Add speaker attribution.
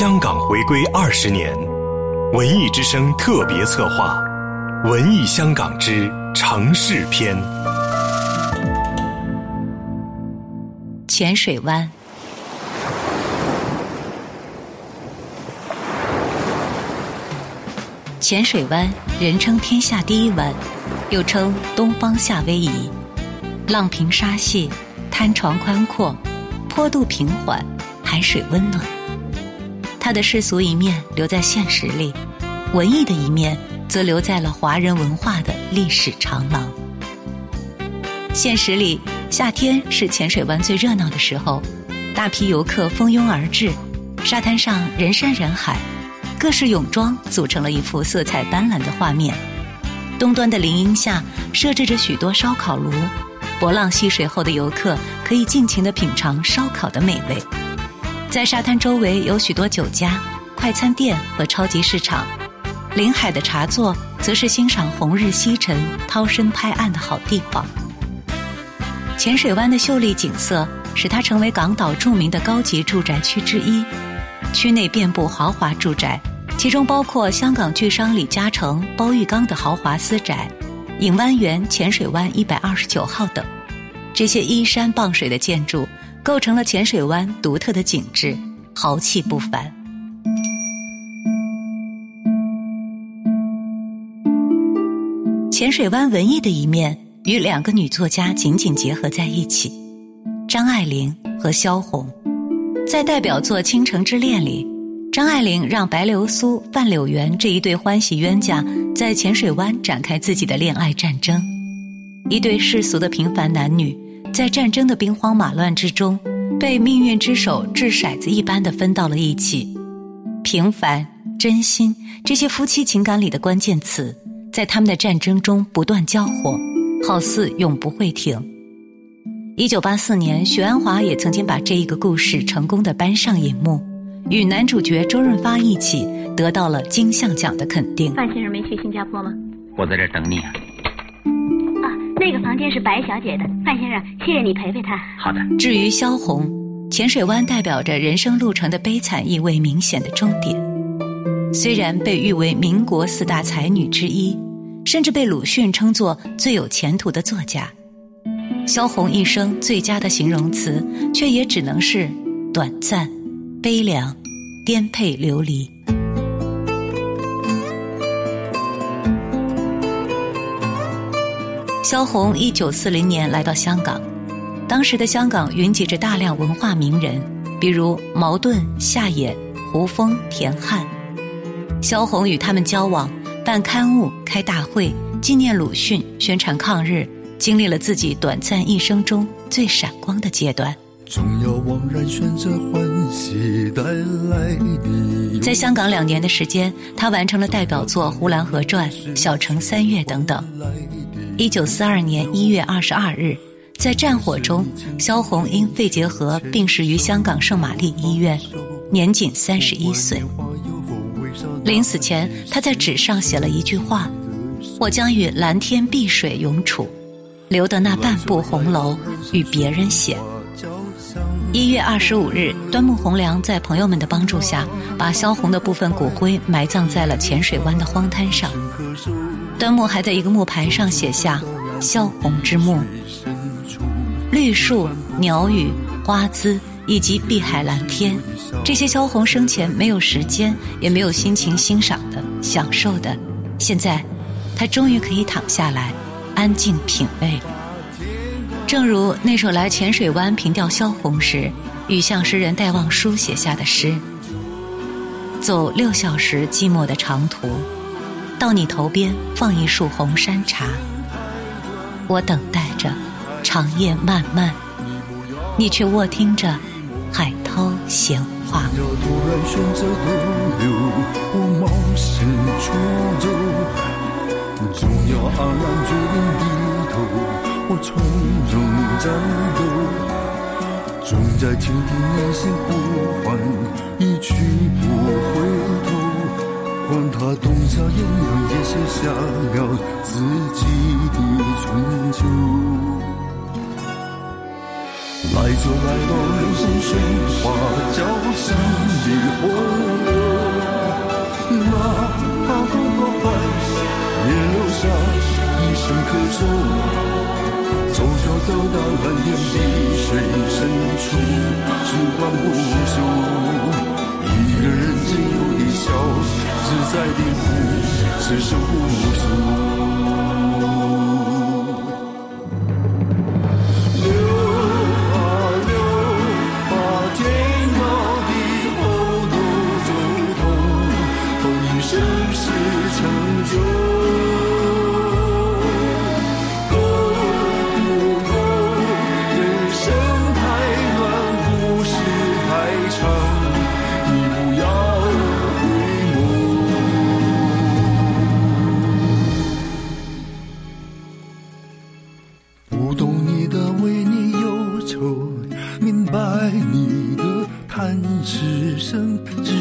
Speaker 1: 香港回归二十年，文艺之声特别策划《文艺香港之城市篇》。
Speaker 2: 浅水湾，浅水湾人称天下第一湾，又称东方夏威夷，浪平沙细，滩床宽阔，坡度平缓，海水温暖。他的世俗一面留在现实里，文艺的一面则留在了华人文化的历史长廊。现实里，夏天是浅水湾最热闹的时候，大批游客蜂拥而至，沙滩上人山人海。各式泳装组成了一幅色彩斑斓的画面，东端的林荫下设置着许多烧烤炉，波浪戏水后的游客可以尽情地品尝烧烤的美味。在沙滩周围有许多酒家、快餐店和超级市场，临海的茶座则是欣赏红日西沉、涛声拍岸的好地方。浅水湾的秀丽景色使它成为港岛著名的高级住宅区之一，区内遍布豪华住宅。其中包括香港巨商李嘉诚、包玉刚的豪华私宅、影湾园浅水湾一百二十九号等，这些依山傍水的建筑构成了浅水湾独特的景致，豪气不凡。浅水湾文艺的一面与两个女作家紧紧结合在一起，张爱玲和萧红，在代表作《倾城之恋》里。张爱玲让白流苏、范柳园这一对欢喜冤家在浅水湾展开自己的恋爱战争，一对世俗的平凡男女在战争的兵荒马乱之中，被命运之手掷骰子一般的分到了一起。平凡、真心这些夫妻情感里的关键词，在他们的战争中不断交火，好似永不会停。一九八四年，许鞍华也曾经把这一个故事成功的搬上银幕。与男主角周润发一起得到了金像奖的肯定。
Speaker 3: 范先生没去新加坡吗？
Speaker 4: 我在这儿等你啊。
Speaker 3: 啊，那个房间是白小姐的。范先生，谢谢你陪陪她。
Speaker 4: 好的。
Speaker 2: 至于萧红，浅水湾代表着人生路程的悲惨意味明显的终点。虽然被誉为民国四大才女之一，甚至被鲁迅称作最有前途的作家，萧红一生最佳的形容词，却也只能是短暂。悲凉，颠沛流离。萧红一九四零年来到香港，当时的香港云集着大量文化名人，比如茅盾、夏野、胡风、田汉。萧红与他们交往，办刊物、开大会，纪念鲁迅，宣传抗日，经历了自己短暂一生中最闪光的阶段。总要枉然选择欢喜带来的。在香港两年的时间，他完成了代表作《呼兰河传》《小城三月》等等。一九四二年一月二十二日，在战火中，萧红因肺结核病逝于香港圣玛丽医院，年仅三十一岁。临死前，她在纸上写了一句话：“我将与蓝天碧水永处，留得那半部红楼与别人写。”一月二十五日，端木蕻良在朋友们的帮助下，把萧红的部分骨灰埋葬在了浅水湾的荒滩上。端木还在一个木牌上写下“萧红之墓”。绿树、鸟语、花姿以及碧海蓝天，这些萧红生前没有时间也没有心情欣赏的、享受的，现在，他终于可以躺下来，安静品味。正如那首来浅水湾凭吊萧红时，雨向诗人戴望舒写下的诗：“走六小时寂寞的长途，到你头边放一束红山茶。我等待着长夜漫漫，你却卧听着海涛闲话。”总要黯然决定低头。我从容战斗，总在倾听内心呼唤，一去不回头。管他冬夏炎凉，也写下了自己的春秋。来就来到人生喧哗交响的
Speaker 4: 走到蓝天碧水深处，时光不休。一个人自由的笑，自在的哭，此生不只剩，只